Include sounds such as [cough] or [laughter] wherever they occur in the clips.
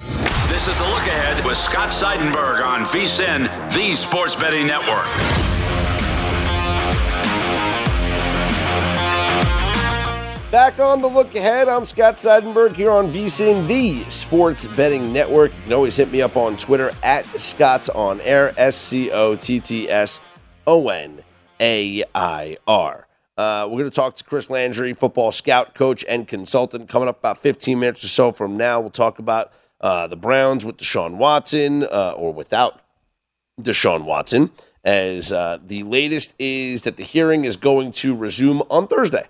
This is the look ahead with Scott Seidenberg on VSIN, the Sports Betting Network. Back on the look ahead, I'm Scott Seidenberg here on VSIN, the Sports Betting Network. You can always hit me up on Twitter at Scott's on Air, S C O T T S O N A I R. Uh, we're going to talk to Chris Landry, football scout, coach, and consultant. Coming up about 15 minutes or so from now, we'll talk about uh, the Browns with Deshaun Watson uh, or without Deshaun Watson. As uh, the latest is that the hearing is going to resume on Thursday.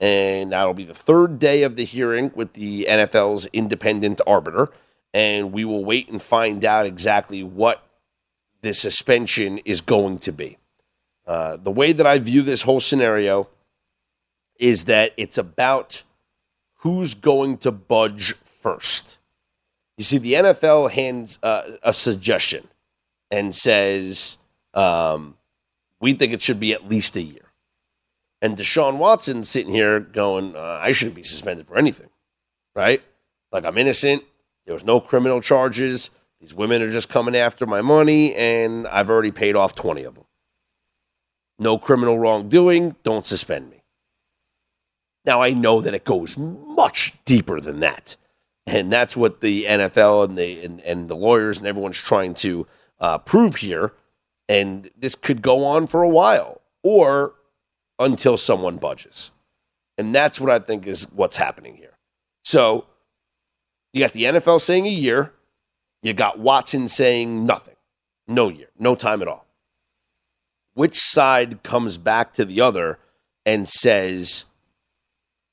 And that'll be the third day of the hearing with the NFL's independent arbiter. And we will wait and find out exactly what the suspension is going to be. Uh, the way that I view this whole scenario is that it's about who's going to budge first. You see, the NFL hands uh, a suggestion and says, um, we think it should be at least a year. And Deshaun Watson sitting here going, uh, I shouldn't be suspended for anything, right? Like I'm innocent. There was no criminal charges. These women are just coming after my money, and I've already paid off 20 of them. No criminal wrongdoing. Don't suspend me. Now, I know that it goes much deeper than that. And that's what the NFL and the and, and the lawyers and everyone's trying to uh, prove here. And this could go on for a while or until someone budges. And that's what I think is what's happening here. So you got the NFL saying a year, you got Watson saying nothing, no year, no time at all. Which side comes back to the other and says,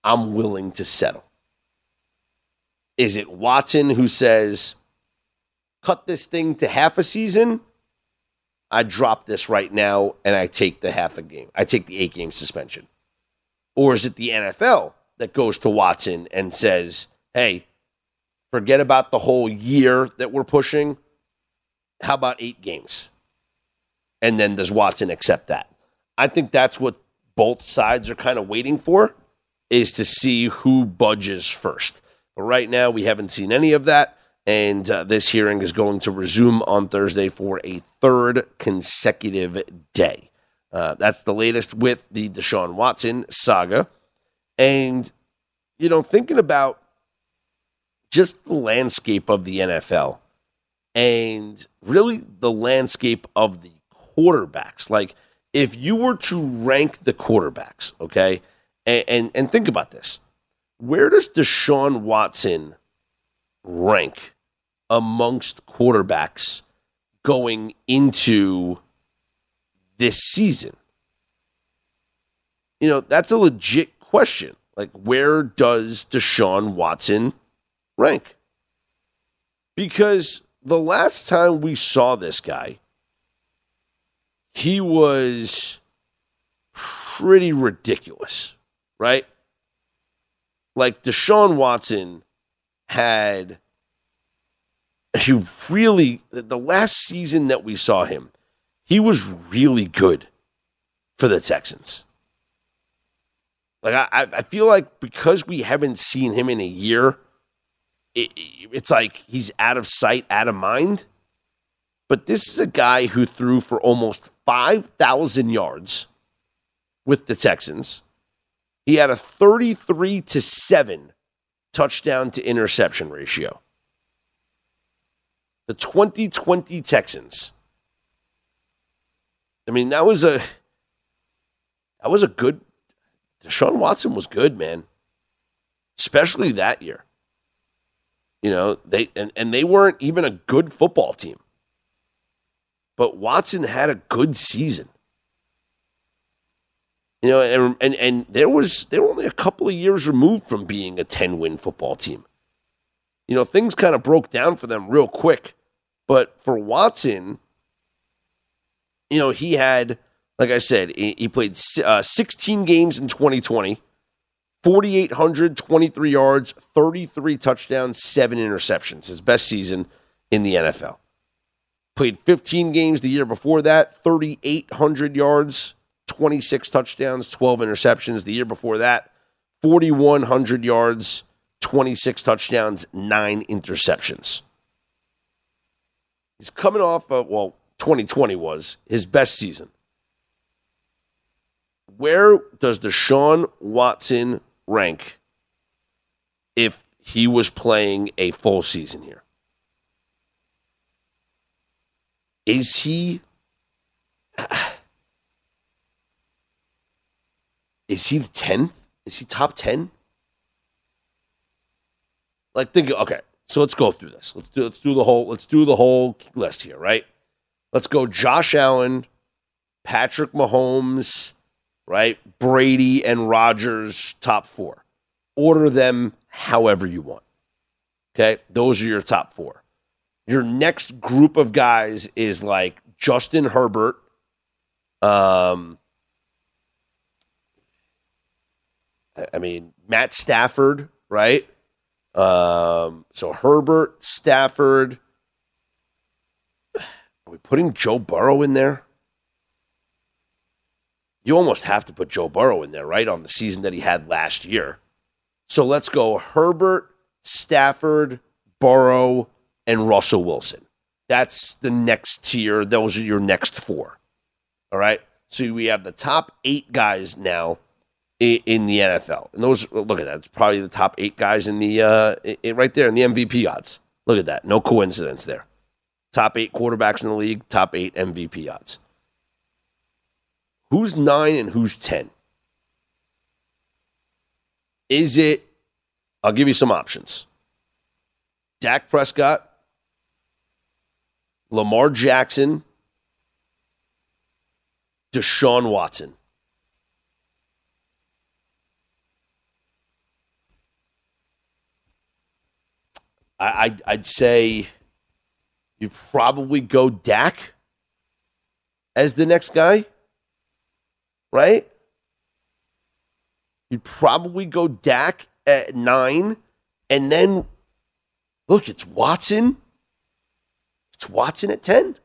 I'm willing to settle? Is it Watson who says, cut this thing to half a season? I drop this right now and I take the half a game. I take the eight game suspension. Or is it the NFL that goes to Watson and says, hey, forget about the whole year that we're pushing? How about eight games? And then does Watson accept that? I think that's what both sides are kind of waiting for is to see who budges first. But right now, we haven't seen any of that. And uh, this hearing is going to resume on Thursday for a third consecutive day. Uh, that's the latest with the Deshaun Watson saga. And, you know, thinking about just the landscape of the NFL and really the landscape of the quarterbacks. Like, if you were to rank the quarterbacks, okay, and, and, and think about this where does Deshaun Watson rank amongst quarterbacks going into this season? You know, that's a legit question. Like, where does Deshaun Watson rank? Because the last time we saw this guy, he was pretty ridiculous, right? Like Deshaun Watson had he really the last season that we saw him, he was really good for the Texans. Like I, I feel like because we haven't seen him in a year, it, it's like he's out of sight, out of mind. But this is a guy who threw for almost five thousand yards with the Texans He had a 33 to 7 touchdown to interception ratio. The 2020 Texans. I mean, that was a that was a good Deshaun Watson was good, man. Especially that year. You know, they and, and they weren't even a good football team. But Watson had a good season. You know, and and, and there was they were only a couple of years removed from being a 10 win football team. You know, things kind of broke down for them real quick. But for Watson, you know, he had, like I said, he played uh, 16 games in 2020, 4,823 yards, 33 touchdowns, seven interceptions. His best season in the NFL. Played 15 games the year before that, 3,800 yards, 26 touchdowns, 12 interceptions. The year before that, 4,100 yards, 26 touchdowns, nine interceptions. He's coming off of, well, 2020 was his best season. Where does Deshaun Watson rank if he was playing a full season here? Is he Is he the 10th? Is he top 10? Like think okay. So let's go through this. Let's do let's do the whole let's do the whole list here, right? Let's go Josh Allen, Patrick Mahomes, right? Brady and Rodgers top 4. Order them however you want. Okay? Those are your top 4. Your next group of guys is like Justin Herbert, um I mean, Matt Stafford, right? Um, so Herbert, Stafford. Are we putting Joe Burrow in there? You almost have to put Joe Burrow in there, right? On the season that he had last year. So let's go Herbert, Stafford, Burrow, and Russell Wilson. That's the next tier. Those are your next four. All right. So we have the top eight guys now in the NFL. And those, look at that. It's probably the top eight guys in the, uh, right there in the MVP odds. Look at that. No coincidence there. Top eight quarterbacks in the league, top eight MVP odds. Who's nine and who's 10? Is it, I'll give you some options Dak Prescott, Lamar Jackson, Deshaun Watson. I, I'd say you probably go Dak as the next guy, right? You'd probably go Dak at nine, and then look, it's Watson. It's Watson at ten.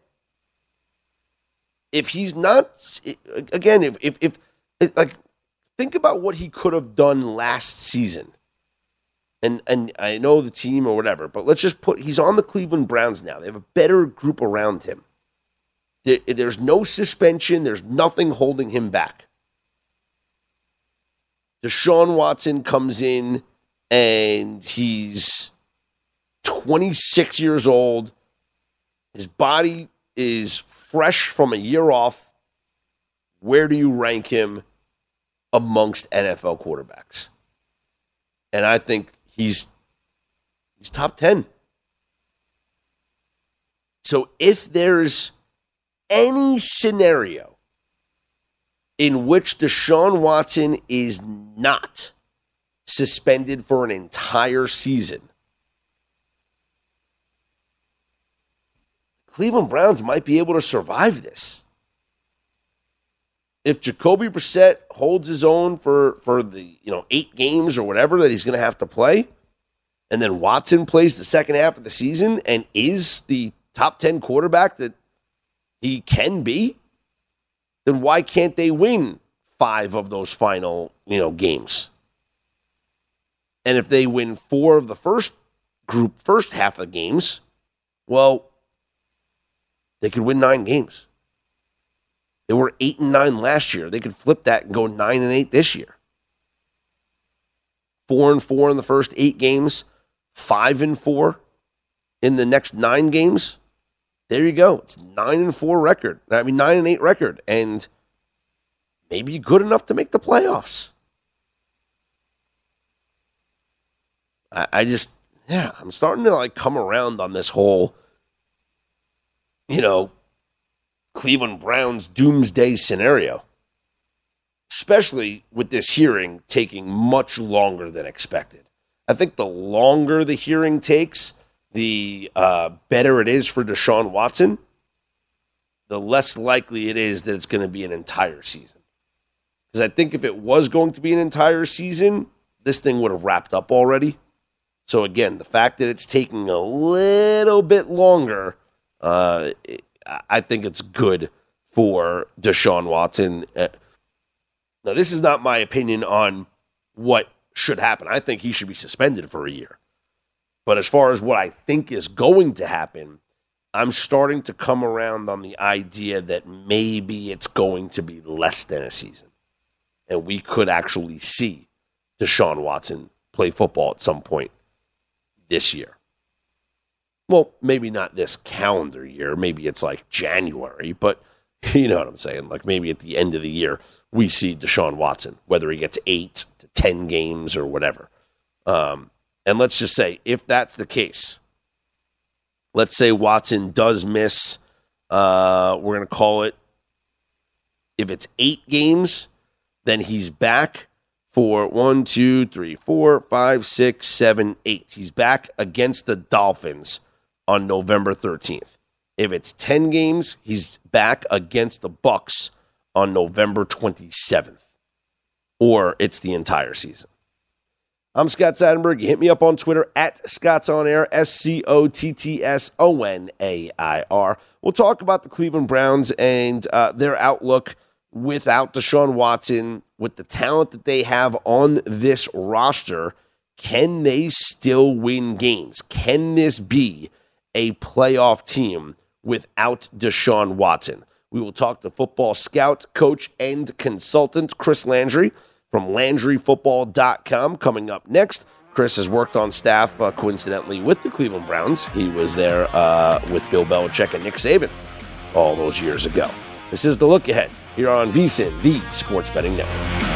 If he's not, again, if if, if like think about what he could have done last season and and I know the team or whatever, but let's just put he's on the Cleveland Browns now. They have a better group around him. There, there's no suspension. There's nothing holding him back. Deshaun Watson comes in and he's 26 years old. His body is fresh from a year off. Where do you rank him amongst NFL quarterbacks? And I think He's he's top 10. So if there's any scenario in which Deshaun Watson is not suspended for an entire season, Cleveland Browns might be able to survive this. If Jacoby Brissett holds his own for, for the you know eight games or whatever that he's going to have to play, and then Watson plays the second half of the season and is the top 10 quarterback that he can be, then why can't they win five of those final, you know, games? And if they win four of the first group, first half of games, well, they could win nine games. They were eight and nine last year. They could flip that and go nine and eight this year. four and four in the first eight games, five and four in the next nine games. There you go. It's nine and four record. I mean nine and eight record, and maybe good enough to make the playoffs. I, I just yeah, I'm starting to like come around on this whole, you know, Cleveland Browns doomsday scenario especially with this hearing taking much longer than expected. I think the longer the hearing takes, the uh, better it is for Deshaun Watson, the less likely it is that it's going to be an entire season. Because I think if it was going to be an entire season, this thing would have wrapped up already. So again, the fact that it's taking a little bit longer, uh, I think it's good for Deshaun Watson. Uh, now, this is not my opinion on what should happen. I think he should be suspended for a year. But as far as what I think is going to happen, I'm starting to come around on the idea that maybe it's going to be less than a season. And we could actually see Deshaun Watson play football at some point this year. Well, maybe not this calendar year. Maybe it's like January, but [laughs] you know what I'm saying? Like maybe at the end of the year, we see Deshaun Watson, whether he gets eight to 10 games or whatever. Um, and let's just say, if that's the case, let's say Watson does miss, uh, we're going to call it, if it's eight games, then he's back for one, two, three, four, five, six, seven, eight. He's back against the Dolphins on November 13th. If it's 10 games, he's back against the Bucs on November 27th. Or it's the entire season. I'm Scott Seidenberg. You hit me up on Twitter at Scott's On Air, S C O T T S O N A I R. We'll talk about the Cleveland Browns and uh, their outlook without Deshaun Watson, with the talent that they have on this roster. Can they still win games? Can this be a playoff team without Deshaun Watson. We will talk to football scout, coach, and consultant Chris Landry from LandryFootball.com coming up next. Chris has worked on staff, uh, coincidentally, with the Cleveland Browns. He was there uh, with Bill Belichick and Nick Saban all those years ago. This is the look ahead here on VSIN, the Sports Betting Network.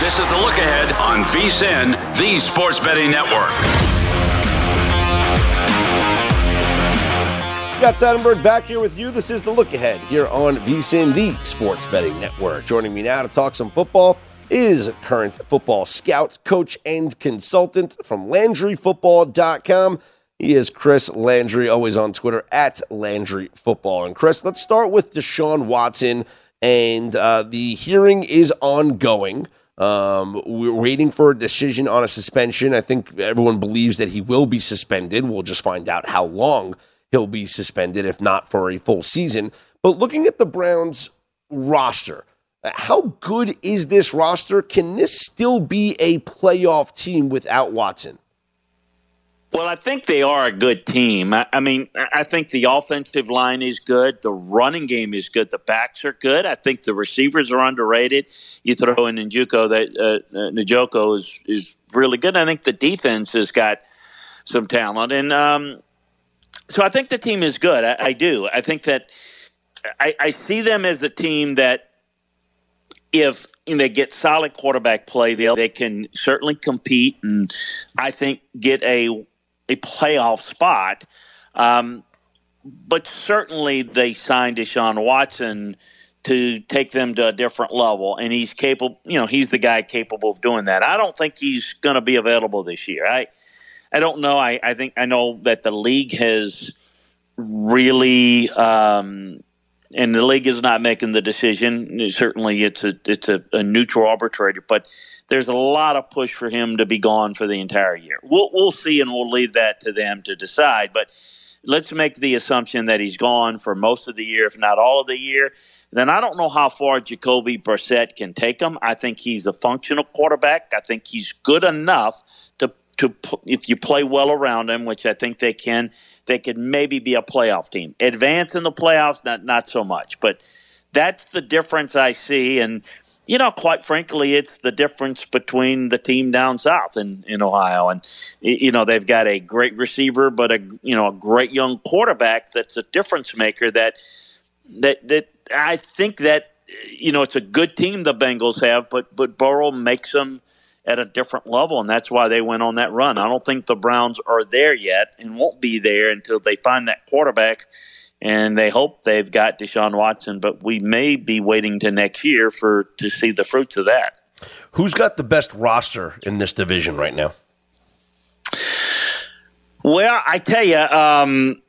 This is the look ahead on VSIN, the Sports Betting Network. Scott Seidenberg back here with you. This is the look ahead here on VSIN, the Sports Betting Network. Joining me now to talk some football is current football scout, coach, and consultant from LandryFootball.com. He is Chris Landry, always on Twitter at Landry Football. And Chris, let's start with Deshaun Watson. And uh, the hearing is ongoing. Um, we're waiting for a decision on a suspension. I think everyone believes that he will be suspended. We'll just find out how long he'll be suspended, if not for a full season. But looking at the Browns roster, how good is this roster? Can this still be a playoff team without Watson? Well, I think they are a good team. I, I, mean, I think the offensive line is good. The running game is good. The backs are good. I think the receivers are underrated. You throw in Njoku, that uh, uh, Njoku is is really good. I think the defense has got some talent, and um, so I think the team is good. I, I do. I think that I, I see them as a team that if they get solid quarterback play, they they can certainly compete and I think get a a playoff spot. Um, but certainly they signed Deshaun Watson to take them to a different level, and he's capable. You know, he's the guy capable of doing that. I don't think he's going to be available this year. I, I don't know. I, I think I know that the league has really, um, and the league is not making the decision. Certainly, it's a it's a, a neutral arbitrator, but there's a lot of push for him to be gone for the entire year. We'll we'll see, and we'll leave that to them to decide. But let's make the assumption that he's gone for most of the year, if not all of the year. Then I don't know how far Jacoby Brissett can take him. I think he's a functional quarterback. I think he's good enough to if you play well around him, which I think they can, they could maybe be a playoff team. Advance in the playoffs, not not so much, but that's the difference I see. And you know, quite frankly, it's the difference between the team down south in, in Ohio. And, you know, they've got a great receiver, but a, you know, a great young quarterback that's a difference maker that, that, that I think that, you know, it's a good team the Bengals have, but, but Burrow makes them at a different level. And that's why they went on that run. I don't think the Browns are there yet and won't be there until they find that quarterback and they hope they've got Deshaun Watson, but we may be waiting to next year for to see the fruits of that. Who's got the best roster in this division right now? Well, I tell you, um,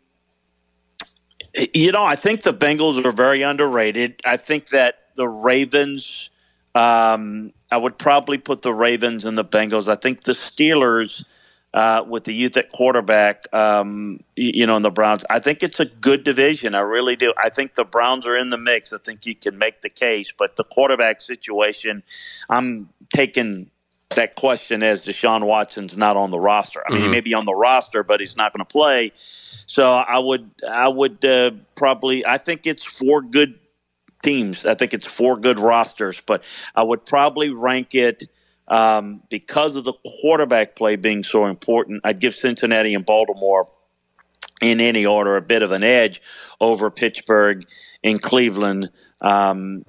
you know, I think the Bengals are very underrated. I think that the Ravens, um, I would probably put the Ravens and the Bengals. I think the Steelers uh, with the youth at quarterback, um, you know, in the Browns. I think it's a good division. I really do. I think the Browns are in the mix. I think you can make the case, but the quarterback situation, I'm taking that question as Deshaun Watson's not on the roster. I mean, mm-hmm. he may be on the roster, but he's not going to play. So I would, I would uh, probably, I think it's four good teams. I think it's four good rosters, but I would probably rank it um, because of the quarterback play being so important, I'd give Cincinnati and Baltimore in any order a bit of an edge over Pittsburgh and Cleveland. Um,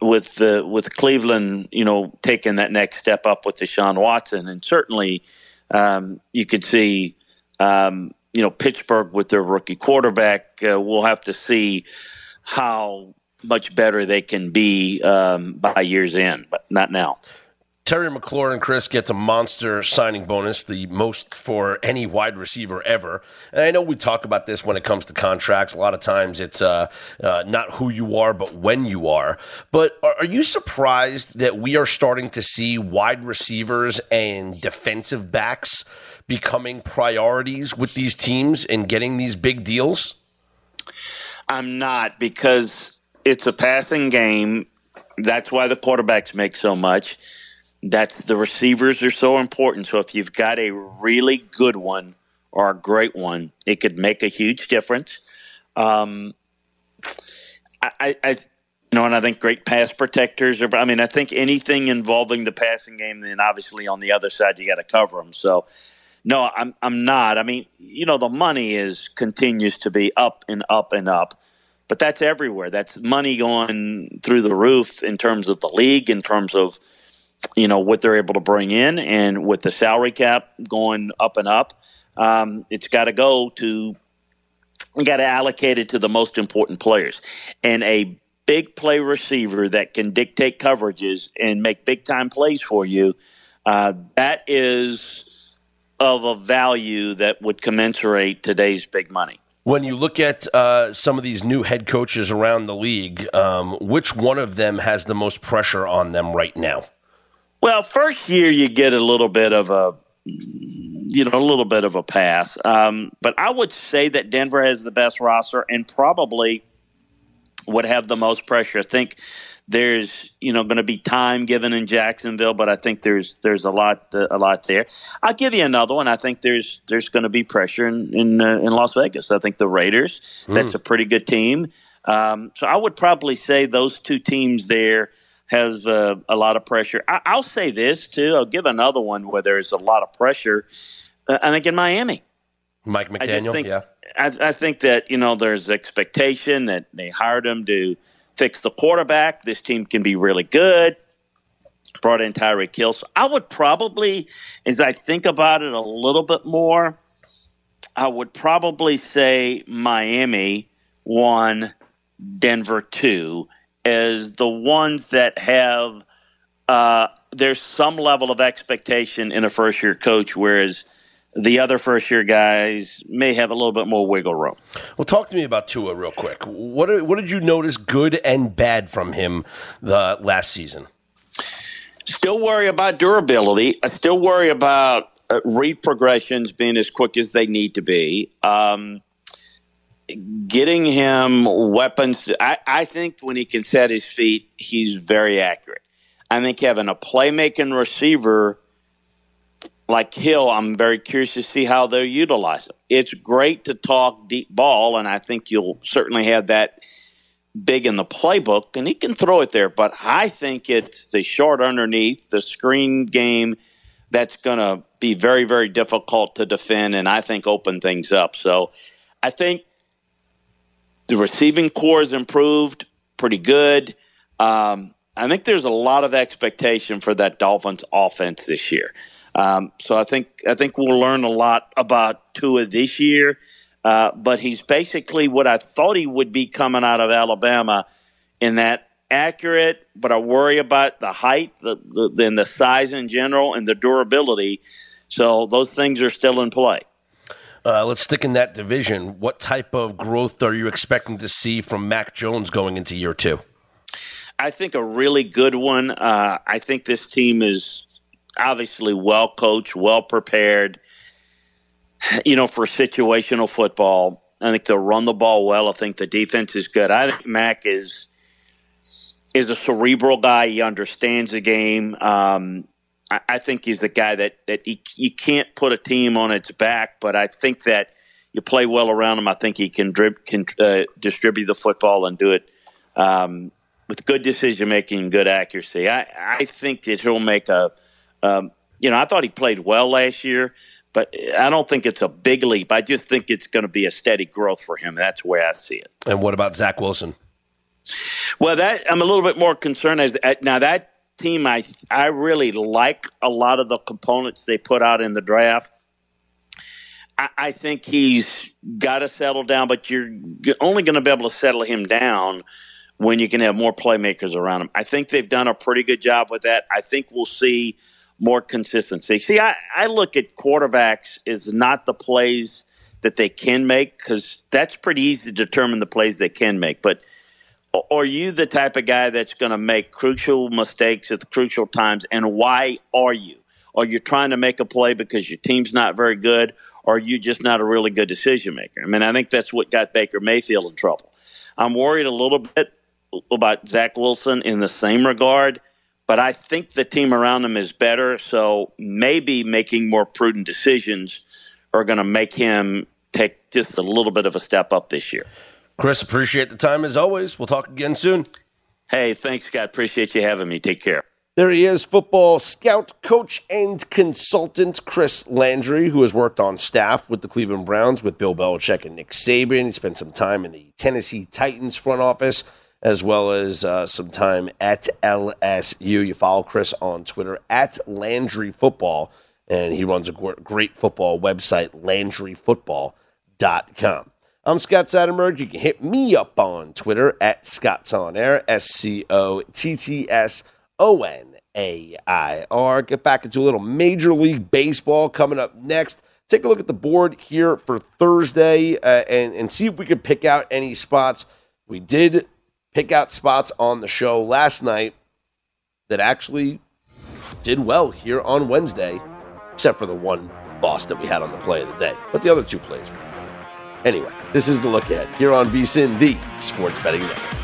with the with Cleveland, you know, taking that next step up with Deshaun Watson, and certainly um, you could see, um, you know, Pittsburgh with their rookie quarterback. Uh, we'll have to see how much better they can be um, by year's end, but not now. Terry McLaurin, Chris, gets a monster signing bonus, the most for any wide receiver ever. And I know we talk about this when it comes to contracts. A lot of times it's uh, uh, not who you are, but when you are. But are, are you surprised that we are starting to see wide receivers and defensive backs becoming priorities with these teams and getting these big deals? I'm not because it's a passing game. That's why the quarterbacks make so much that's the receivers are so important. So if you've got a really good one or a great one, it could make a huge difference. Um, I, I, you know, and I think great pass protectors are. I mean, I think anything involving the passing game, then obviously on the other side you got to cover them. So, no, I'm I'm not. I mean, you know, the money is continues to be up and up and up, but that's everywhere. That's money going through the roof in terms of the league, in terms of you know what they're able to bring in, and with the salary cap going up and up, um, it's got to go to got to allocate it to the most important players, and a big play receiver that can dictate coverages and make big time plays for you. Uh, that is of a value that would commensurate today's big money. When you look at uh, some of these new head coaches around the league, um, which one of them has the most pressure on them right now? Well, first year you get a little bit of a you know a little bit of a pass, um, but I would say that Denver has the best roster and probably would have the most pressure. I think there's you know going to be time given in Jacksonville, but I think there's there's a lot uh, a lot there. I'll give you another one. I think there's there's going to be pressure in in, uh, in, Las Vegas. I think the Raiders. Mm. That's a pretty good team. Um, so I would probably say those two teams there has uh, a lot of pressure. I, will say this too. I'll give another one where there's a lot of pressure. Uh, I think in Miami, Mike McDaniel. I think, yeah, I, I, think that you know there's expectation that they hired him to fix the quarterback. This team can be really good. Brought in Tyreek Hill. So I would probably, as I think about it a little bit more, I would probably say Miami one, Denver two, as the ones that have uh, there's some level of expectation in a first year coach, whereas the other first year guys may have a little bit more wiggle room. Well, talk to me about Tua real quick. What what did you notice good and bad from him the last season? Still worry about durability. I still worry about uh, read progressions being as quick as they need to be. Um, getting him weapons. I, I think when he can set his feet, he's very accurate. I think having a playmaking receiver like Hill, I'm very curious to see how they'll utilize him. It's great to talk deep ball, and I think you'll certainly have that big in the playbook, and he can throw it there. But I think it's the short underneath, the screen game that's going to be very, very difficult to defend, and I think open things up. So I think the receiving corps has improved pretty good. Um, I think there's a lot of expectation for that Dolphins offense this year. Um, so I think I think we'll learn a lot about Tua this year. Uh, but he's basically what I thought he would be coming out of Alabama in that accurate, but I worry about the height, the, the, and the size in general, and the durability. So those things are still in play. Uh, let's stick in that division. What type of growth are you expecting to see from Mac Jones going into year two? I think a really good one. Uh, I think this team is obviously well coached, well prepared, you know, for situational football. I think they'll run the ball well. I think the defense is good. I think Mac is is a cerebral guy. He understands the game. Um, I, I, think he's the guy that that he, you can't put a team on its back, but I think that you play well around him. I think he can, can uh, distribute the football and do it um, with good decision making, good accuracy. I, I think that he'll make a um, you know, I thought he played well last year, but I don't think it's a big leap. I just think it's going to be a steady growth for him. That's the way I see it. And what about Zach Wilson? Well, that I'm a little bit more concerned as uh, now that team. I I really like a lot of the components they put out in the draft. I, I think he's got to settle down, but you're only going to be able to settle him down when you can have more playmakers around him. I think they've done a pretty good job with that. I think we'll see more consistency. See, I, I look at quarterbacks as not the plays that they can make because that's pretty easy to determine the plays they can make. But are you the type of guy that's going to make crucial mistakes at the crucial times? And why are you? Are you trying to make a play because your team's not very good? Or are you just not a really good decision maker? I mean, I think that's what got Baker Mayfield in trouble. I'm worried a little bit about Zach Wilson in the same regard but I think the team around him is better. So maybe making more prudent decisions are going to make him take just a little bit of a step up this year. Chris, appreciate the time as always. We'll talk again soon. Hey, thanks, Scott. Appreciate you having me. Take care. There he is, football scout, coach, and consultant Chris Landry, who has worked on staff with the Cleveland Browns with Bill Belichick and Nick Saban. He spent some time in the Tennessee Titans front office as well as uh, some time at LSU. You follow Chris on Twitter at Landry Football, and he runs a great football website, LandryFootball.com. I'm Scott Seidenberg. You can hit me up on Twitter at Scott's On Air, S C O T T S O N A I R. Get back into a little Major League Baseball coming up next. Take a look at the board here for Thursday uh, and, and see if we could pick out any spots. We did pick out spots on the show last night that actually did well here on Wednesday, except for the one loss that we had on the play of the day. But the other two plays. Anyway, this is the look ahead here on VSIN, the Sports Betting Network.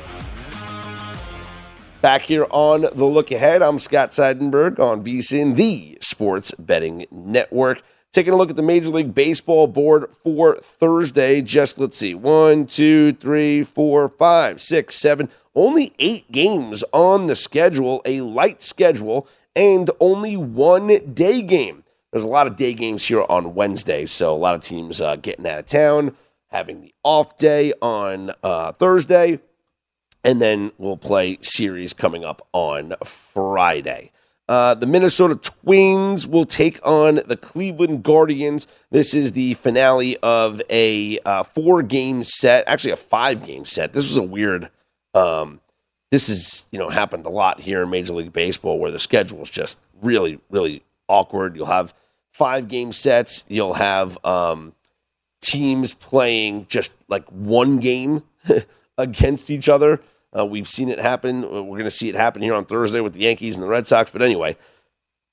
Back here on the look ahead, I'm Scott Seidenberg on VSIN, the Sports Betting Network. Taking a look at the Major League Baseball board for Thursday. Just let's see, one, two, three, four, five, six, seven. Only eight games on the schedule, a light schedule, and only one day game. There's a lot of day games here on Wednesday, so a lot of teams uh, getting out of town, having the off day on uh, Thursday and then we'll play series coming up on Friday. Uh, the Minnesota Twins will take on the Cleveland Guardians. This is the finale of a uh, four game set, actually a five game set. This was a weird. Um, this is you know happened a lot here in Major League Baseball where the schedule is just really really awkward. You'll have five game sets. You'll have um, teams playing just like one game [laughs] against each other. Uh, we've seen it happen. We're going to see it happen here on Thursday with the Yankees and the Red Sox. But anyway,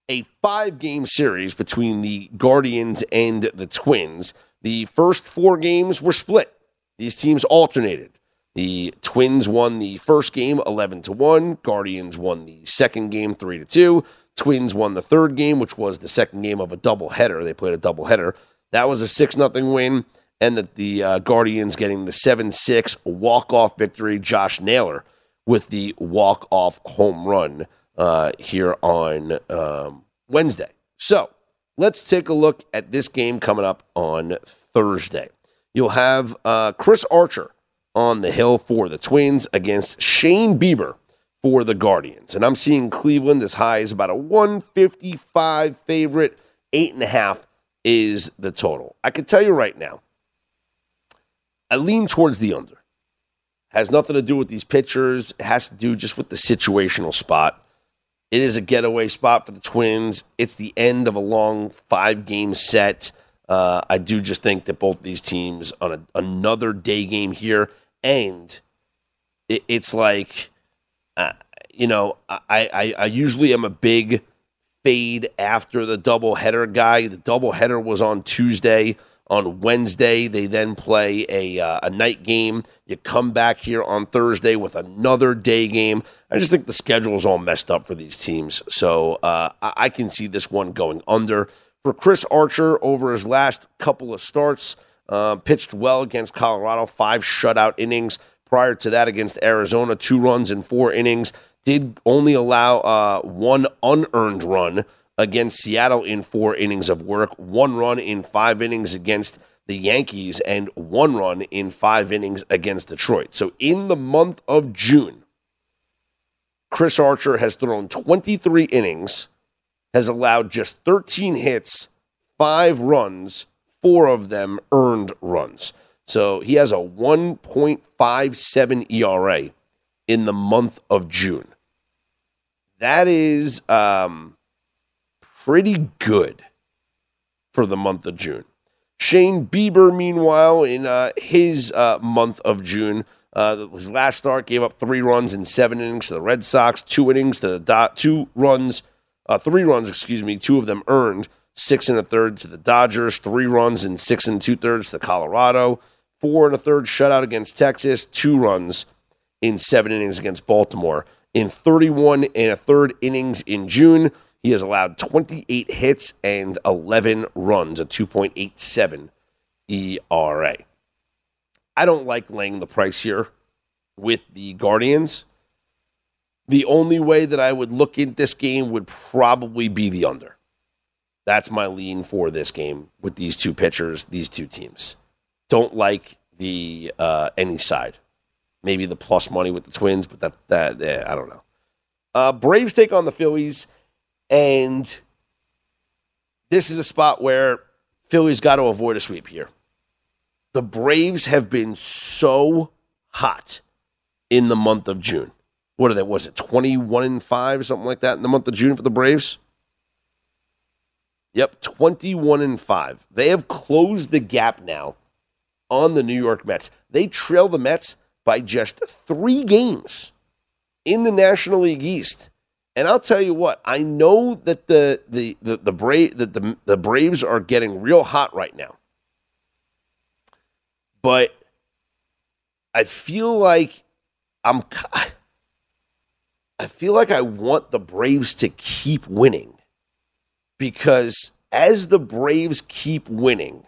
a five game series between the Guardians and the Twins. The first four games were split. These teams alternated. The Twins won the first game 11 to 1. Guardians won the second game 3 to 2. Twins won the third game, which was the second game of a doubleheader. They played a doubleheader. That was a 6 0 win and that the uh, Guardians getting the 7 6 walk off victory. Josh Naylor with the walk off home run uh, here on um, Wednesday. So let's take a look at this game coming up on Thursday. You'll have uh, Chris Archer on the hill for the Twins against Shane Bieber for the Guardians. And I'm seeing Cleveland as high as about a 155 favorite. Eight and a half is the total. I can tell you right now, I lean towards the under. Has nothing to do with these pitchers. It has to do just with the situational spot. It is a getaway spot for the Twins. It's the end of a long five game set. Uh, I do just think that both these teams on a, another day game here, and it, it's like, uh, you know, I, I, I usually am a big fade after the double header guy. The double header was on Tuesday on Wednesday. They then play a, uh, a night game. You come back here on Thursday with another day game. I just think the schedule is all messed up for these teams. So uh, I can see this one going under. For Chris Archer, over his last couple of starts, uh, pitched well against Colorado, five shutout innings. Prior to that, against Arizona, two runs in four innings. Did only allow uh, one unearned run against Seattle in four innings of work, one run in five innings against the Yankees, and one run in five innings against Detroit. So in the month of June, Chris Archer has thrown 23 innings, has allowed just 13 hits, five runs, four of them earned runs. So he has a 1.57 ERA in the month of June. That is um, pretty good for the month of June. Shane Bieber, meanwhile, in uh, his uh, month of June, uh, his last start gave up three runs in seven innings to the Red Sox, two innings to the Do- two runs, uh, three runs, excuse me, two of them earned, six and a third to the Dodgers, three runs and six and two thirds to Colorado, four and a third shutout against Texas, two runs in seven innings against Baltimore. In 31 and a third innings in June, he has allowed 28 hits and 11 runs, a 2.87 ERA. I don't like laying the price here with the Guardians. The only way that I would look at this game would probably be the under. That's my lean for this game with these two pitchers, these two teams. Don't like the uh, any side. Maybe the plus money with the Twins, but that that yeah, I don't know. Uh, Braves take on the Phillies, and this is a spot where Philly's got to avoid a sweep here. The Braves have been so hot in the month of June. What are they? Was it twenty one and five, something like that, in the month of June for the Braves? Yep, twenty one and five. They have closed the gap now on the New York Mets. They trail the Mets by just three games in the National League East. And I'll tell you what, I know that the the the, the Bra- that the, the Braves are getting real hot right now. But I feel like I'm I feel like I want the Braves to keep winning because as the Braves keep winning,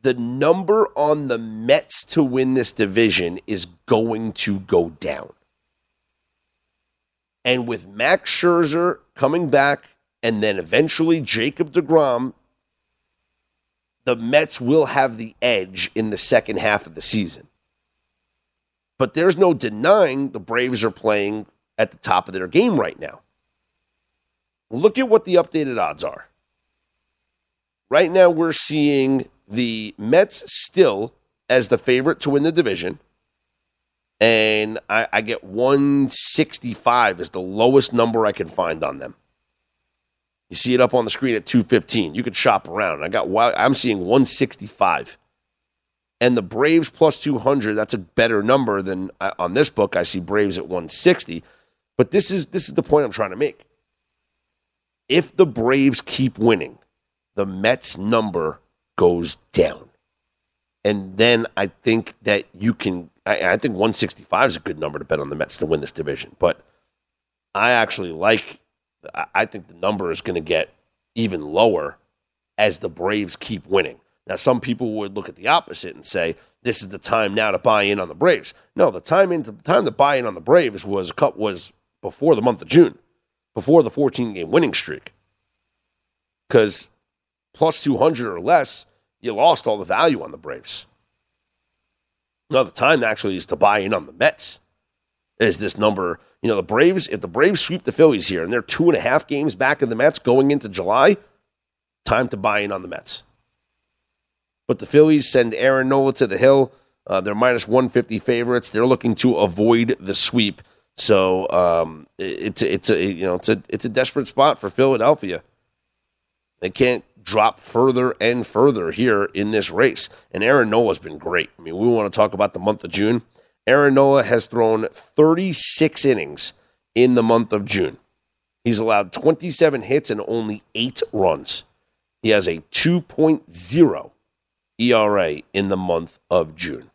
the number on the Mets to win this division is going to go down. And with Max Scherzer coming back and then eventually Jacob DeGrom, the Mets will have the edge in the second half of the season. But there's no denying the Braves are playing at the top of their game right now. Look at what the updated odds are. Right now, we're seeing the Mets still as the favorite to win the division. And I, I get 165 is the lowest number I can find on them. You see it up on the screen at 215. You could shop around. I got I'm seeing 165 and the Braves plus 200, that's a better number than on this book. I see Braves at 160. But this is this is the point I'm trying to make. If the Braves keep winning, the Mets number goes down. And then I think that you can I, I think 165 is a good number to bet on the Mets to win this division. But I actually like I think the number is going to get even lower as the Braves keep winning. Now, some people would look at the opposite and say this is the time now to buy in on the Braves. No, the time in the time to buy in on the Braves was was before the month of June, before the 14 game winning streak. Because plus 200 or less, you lost all the value on the Braves. Now, the time actually is to buy in on the Mets. Is this number, you know, the Braves, if the Braves sweep the Phillies here and they're two and a half games back in the Mets going into July, time to buy in on the Mets. But the Phillies send Aaron Nola to the hill. Uh, they're minus 150 favorites. They're looking to avoid the sweep. So um, it's it's a you know it's a it's a desperate spot for Philadelphia. They can't drop further and further here in this race. And Aaron Nola's been great. I mean, we want to talk about the month of June. Aaron Nola has thrown 36 innings in the month of June. He's allowed 27 hits and only eight runs. He has a 2.0 ERA in the month of June.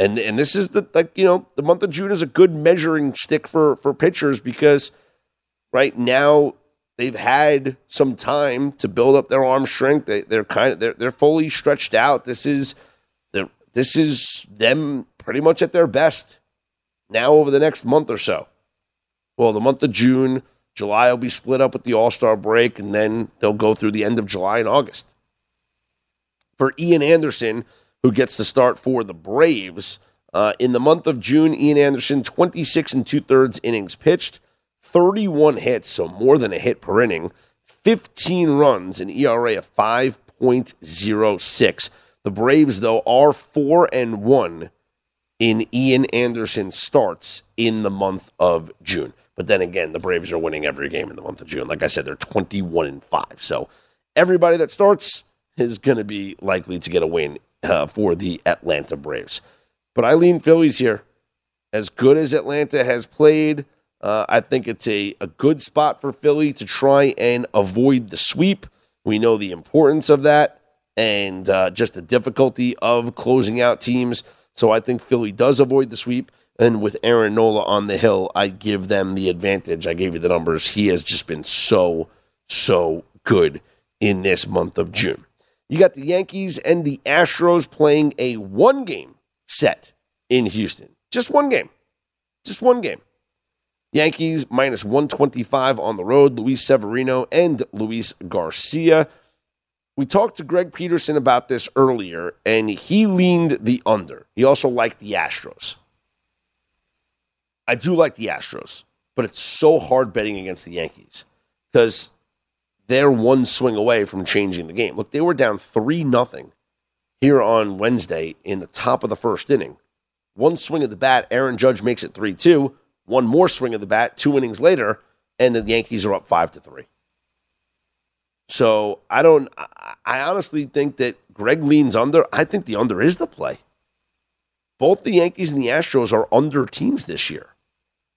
And and this is the like you know the month of June is a good measuring stick for for pitchers because right now they've had some time to build up their arm strength. They they're kind of they're they're fully stretched out. This is this is them pretty much at their best now over the next month or so. Well, the month of June, July will be split up with the All Star break, and then they'll go through the end of July and August for Ian Anderson, who gets the start for the Braves. Uh, in the month of June, Ian Anderson, 26 and two thirds innings pitched, 31 hits, so more than a hit per inning, 15 runs, an ERA of 5.06. The Braves, though, are 4 and 1 in Ian Anderson starts in the month of June. But then again, the Braves are winning every game in the month of June. Like I said, they're 21 and 5. So everybody that starts is going to be likely to get a win uh, for the Atlanta Braves. But I lean Phillies here. As good as Atlanta has played, uh, I think it's a, a good spot for Philly to try and avoid the sweep. We know the importance of that and uh, just the difficulty of closing out teams. So I think Philly does avoid the sweep. And with Aaron Nola on the hill, I give them the advantage. I gave you the numbers. He has just been so, so good in this month of June. You got the Yankees and the Astros playing a one game set in Houston. Just one game. Just one game. Yankees minus 125 on the road, Luis Severino and Luis Garcia. We talked to Greg Peterson about this earlier, and he leaned the under. He also liked the Astros. I do like the Astros, but it's so hard betting against the Yankees because they're one swing away from changing the game. Look, they were down 3 nothing here on Wednesday in the top of the first inning. One swing of the bat, Aaron Judge makes it 3 2. One more swing of the bat, two innings later, and the Yankees are up 5 to 3. So I don't. I honestly think that Greg leans under. I think the under is the play. Both the Yankees and the Astros are under teams this year.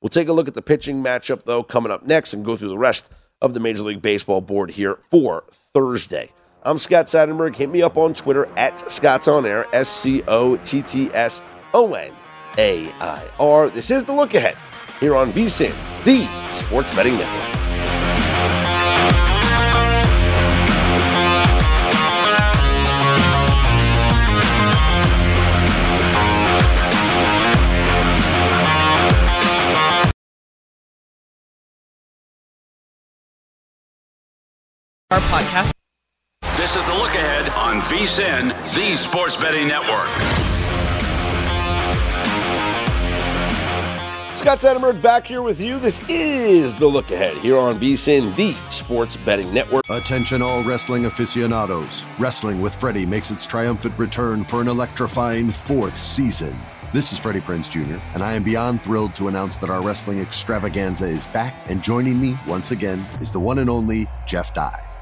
We'll take a look at the pitching matchup though coming up next and go through the rest of the Major League Baseball board here for Thursday. I'm Scott Seidenberg. Hit me up on Twitter at Scott's On Air. S C O T T S O N A I R. This is the look ahead here on VSIN, the Sports Betting Network. our podcast. This is the look ahead on VSIN, the Sports Betting Network. Scott Seidenberg back here with you. This is the look ahead here on VSIN, the Sports Betting Network. Attention, all wrestling aficionados. Wrestling with Freddie makes its triumphant return for an electrifying fourth season. This is Freddie Prinze Jr., and I am beyond thrilled to announce that our wrestling extravaganza is back, and joining me once again is the one and only Jeff Dye.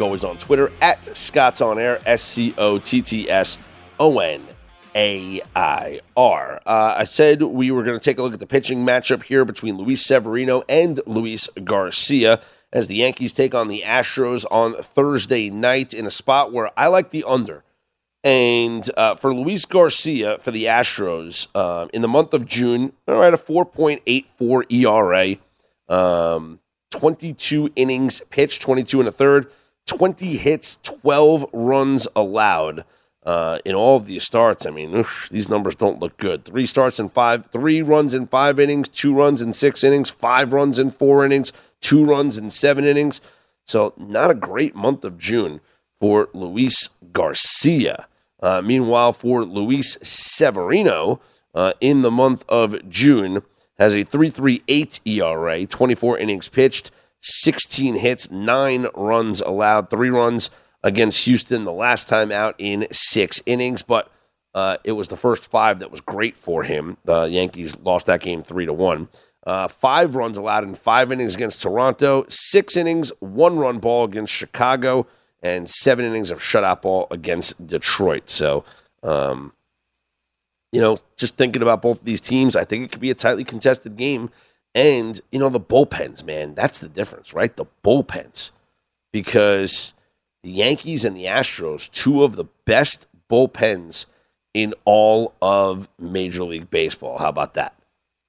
Always on Twitter at Scott's On Air, S C O T T S O N A I R. Uh, I said we were going to take a look at the pitching matchup here between Luis Severino and Luis Garcia as the Yankees take on the Astros on Thursday night in a spot where I like the under. And uh, for Luis Garcia for the Astros uh, in the month of June, all right, a 4.84 ERA, um, 22 innings pitched, 22 and a third. 20 hits, 12 runs allowed uh, in all of these starts. I mean, oof, these numbers don't look good. Three starts in five, three runs in five innings, two runs in six innings, five runs in four innings, two runs in seven innings. So, not a great month of June for Luis Garcia. Uh, meanwhile, for Luis Severino, uh, in the month of June, has a 3.38 ERA, 24 innings pitched, 16 hits, nine runs allowed, three runs against Houston the last time out in six innings, but uh, it was the first five that was great for him. The Yankees lost that game three to one. Uh, five runs allowed in five innings against Toronto, six innings, one run ball against Chicago, and seven innings of shutout ball against Detroit. So, um, you know, just thinking about both of these teams, I think it could be a tightly contested game. And, you know, the bullpens, man, that's the difference, right? The bullpens. Because the Yankees and the Astros, two of the best bullpens in all of Major League Baseball. How about that?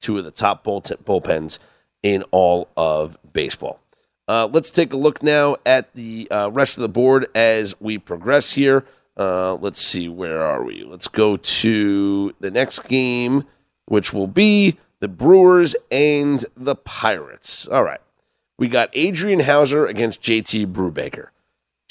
Two of the top bullpens in all of baseball. Uh, let's take a look now at the uh, rest of the board as we progress here. Uh, let's see, where are we? Let's go to the next game, which will be the Brewers and the Pirates. All right. We got Adrian Houser against JT Brubaker.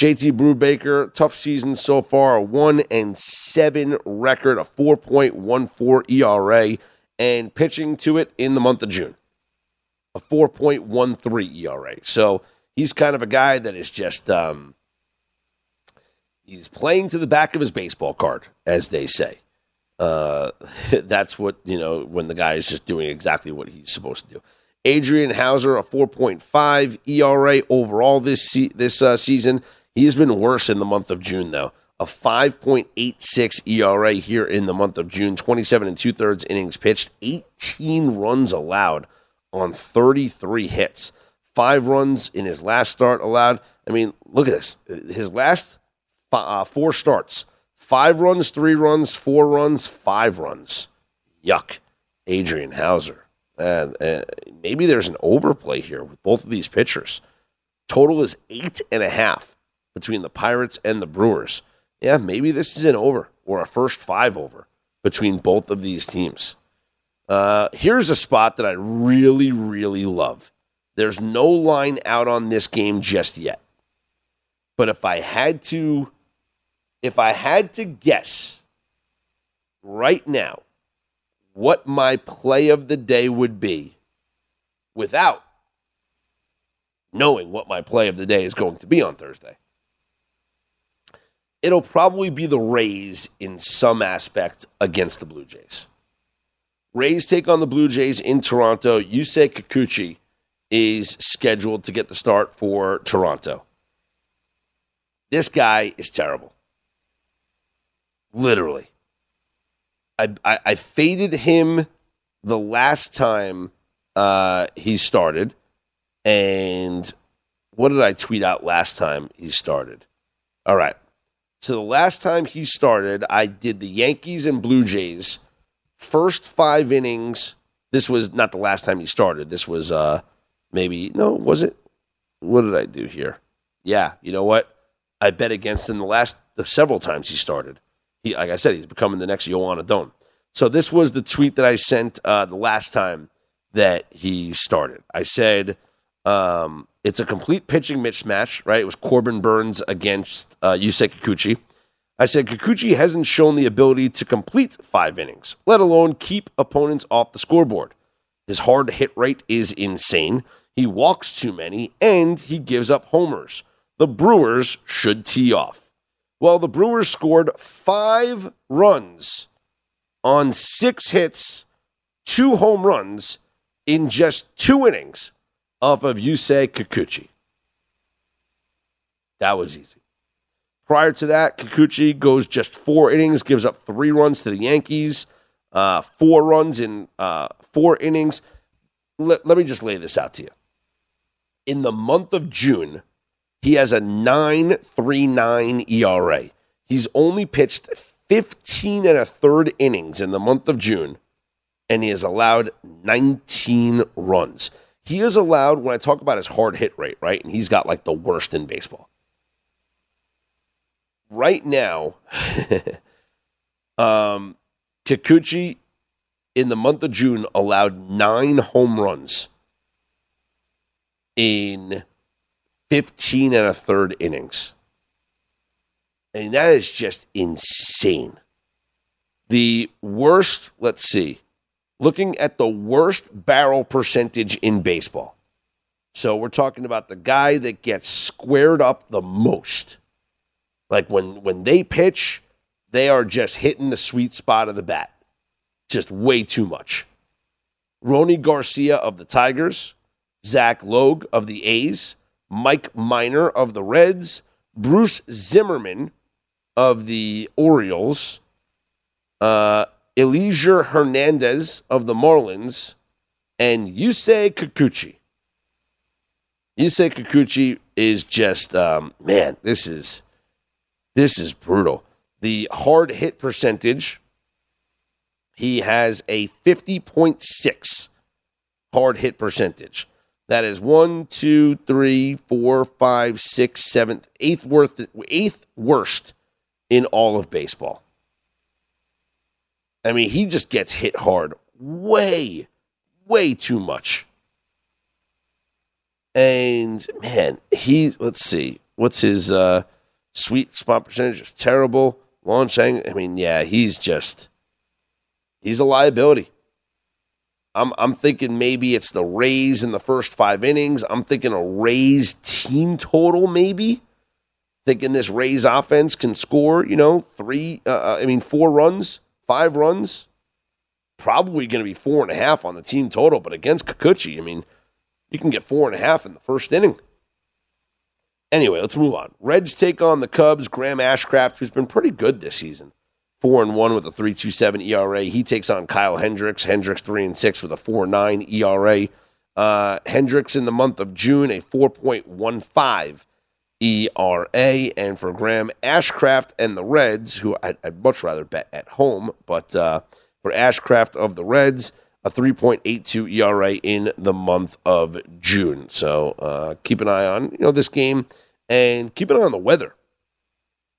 JT Brubaker, tough season so far, a 1 and 7 record, a 4.14 ERA, and pitching to it in the month of June, a 4.13 ERA. So he's kind of a guy that is just, um, he's playing to the back of his baseball card, as they say. Uh, [laughs] that's what, you know, when the guy is just doing exactly what he's supposed to do. Adrian Houser, a 4.5 ERA overall this se- this uh, season. He's been worse in the month of June, though. A 5.86 ERA here in the month of June, 27 and two thirds innings pitched, 18 runs allowed on 33 hits, five runs in his last start allowed. I mean, look at this. His last uh, four starts five runs, three runs, four runs, five runs. Yuck. Adrian Houser. Uh, maybe there's an overplay here with both of these pitchers. Total is eight and a half between the Pirates and the Brewers. Yeah, maybe this is an over or a first five over between both of these teams. Uh, here's a spot that I really, really love. There's no line out on this game just yet. But if I had to, if I had to guess right now what my play of the day would be without knowing what my play of the day is going to be on Thursday. It'll probably be the Rays in some aspect against the Blue Jays. Rays take on the Blue Jays in Toronto. Yusei Kikuchi is scheduled to get the start for Toronto. This guy is terrible. Literally. I, I, I faded him the last time uh, he started. And what did I tweet out last time he started? All right. So the last time he started, I did the Yankees and Blue Jays first five innings. This was not the last time he started. This was uh maybe no, was it? What did I do here? Yeah, you know what? I bet against him the last the several times he started. He, like I said, he's becoming the next Joan Adon. So this was the tweet that I sent uh, the last time that he started. I said um, it's a complete pitching mismatch, right? It was Corbin Burnes against uh, Yusei Kikuchi. I said Kikuchi hasn't shown the ability to complete five innings, let alone keep opponents off the scoreboard. His hard hit rate is insane. He walks too many, and he gives up homers. The Brewers should tee off. Well, the Brewers scored five runs on six hits, two home runs in just two innings off of Yusei Kikuchi. That was easy. Prior to that, Kikuchi goes just four innings, gives up three runs to the Yankees, uh, four runs in uh, four innings. Let, let me just lay this out to you. In the month of June, he has a 9.39 ERA. He's only pitched 15 and a third innings in the month of June, and he has allowed 19 runs. He is allowed, when I talk about his hard hit rate, right? And he's got like the worst in baseball. Right now, [laughs] um, Kikuchi in the month of June allowed nine home runs in 15 and a third innings. And that is just insane. The worst, let's see, looking at the worst barrel percentage in baseball. So we're talking about the guy that gets squared up the most. Like when when they pitch, they are just hitting the sweet spot of the bat. Just way too much. Rony Garcia of the Tigers, Zach Logue of the A's, Mike Minor of the Reds, Bruce Zimmermann of the Orioles, uh, Elieser Hernandez of the Marlins, and Yusei Kikuchi. Yusei Kikuchi is just um, man, this is this is brutal. The hard hit percentage, he has a 50.6 hard hit percentage. That is one, two, three, four, five, six, seventh, eighth worst, eighth worst in all of baseball. I mean, he just gets hit hard, way, way too much. And man, he let's see, what's his uh sweet spot percentage? Is terrible. Launch angle. I mean, yeah, he's just he's a liability. I'm I'm thinking maybe it's the Rays in the first five innings. I'm thinking a Rays team total, maybe. Thinking this Rays offense can score, you know, three. Uh, uh I mean, four runs, five runs. Probably going to be four and a half on the team total, but against Kikuchi, I mean, you can get four and a half in the first inning. Anyway, let's move on. Reds take on the Cubs. Graham Ashcraft, who's been pretty good this season, four and one with a three two seven ERA. He takes on Kyle Hendricks. Hendricks three and six with a four nine ERA. Uh, Hendricks in the month of June a four point one five ERA, and for Graham Ashcraft and the Reds, who I'd, I'd much rather bet at home, but uh, for Ashcraft of the Reds, a 3.82 ERA in the month of June. So uh, keep an eye on you know this game and keep an eye on the weather.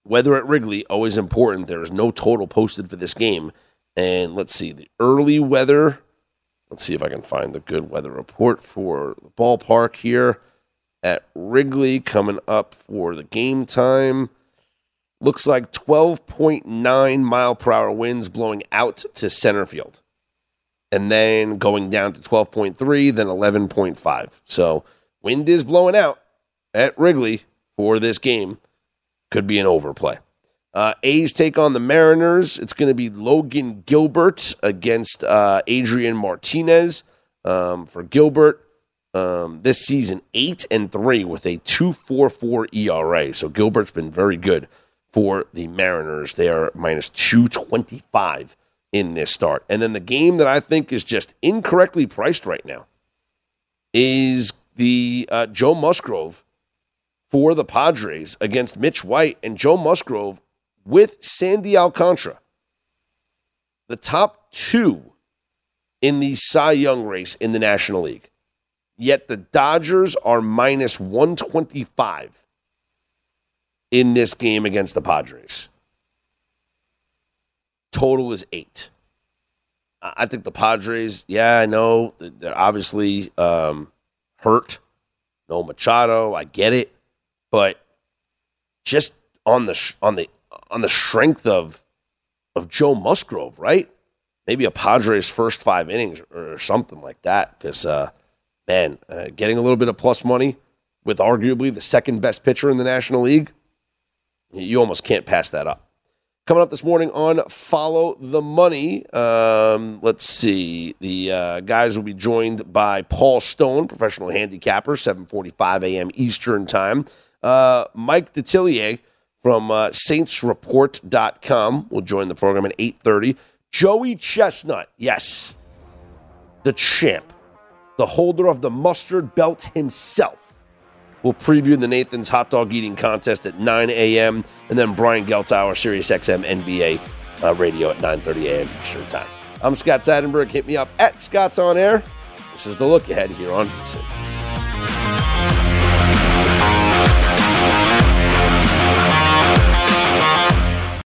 Weather at Wrigley always important. There is no total posted for this game, and let's see the early weather. Let's see if I can find the good weather report for the ballpark here at Wrigley coming up for the game time. Looks like 12.9 mile per hour winds blowing out to center field and then going down to 12.3, then 11.5. So wind is blowing out at Wrigley for this game. Could be an overplay. Uh, A's take on the Mariners. It's going to be Logan Gilbert against uh, Adrian Martinez. Um, for Gilbert, um, this season, 8 and 3 with a 2.44 ERA. So Gilbert's been very good for the Mariners. They are minus 225 in this start. And then the game that I think is just incorrectly priced right now is the uh, Joe Musgrove for the Padres against Mitch White and Joe Musgrove with Sandy Alcantara. The top two in the Cy Young race in the National League. Yet the Dodgers are minus 125 in this game against the Padres total is eight. I think the Padres, yeah, I know they're obviously um, hurt. No Machado, I get it, but just on the on the on the strength of of Joe Musgrove, right? Maybe a Padres first five innings or something like that. Because uh, man, uh, getting a little bit of plus money with arguably the second best pitcher in the National League, you almost can't pass that up. Coming up this morning on Follow the Money, um, let's see. The uh, guys will be joined by Paul Stone, professional handicapper, 7.45 a.m. Eastern Time. Uh, Mike Detillier from uh, saintsreport.com will join the program at 8.30. Joey Chestnut, yes, the champ, the holder of the mustard belt himself We'll preview the Nathan's hot dog eating contest at 9 a.m. and then Brian Geltzeiler, Sirius XM NBA uh, radio at 9.30 a.m. Eastern Time. I'm Scott Seidenberg. Hit me up at Scott's On Air. This is the look ahead here on VSIN.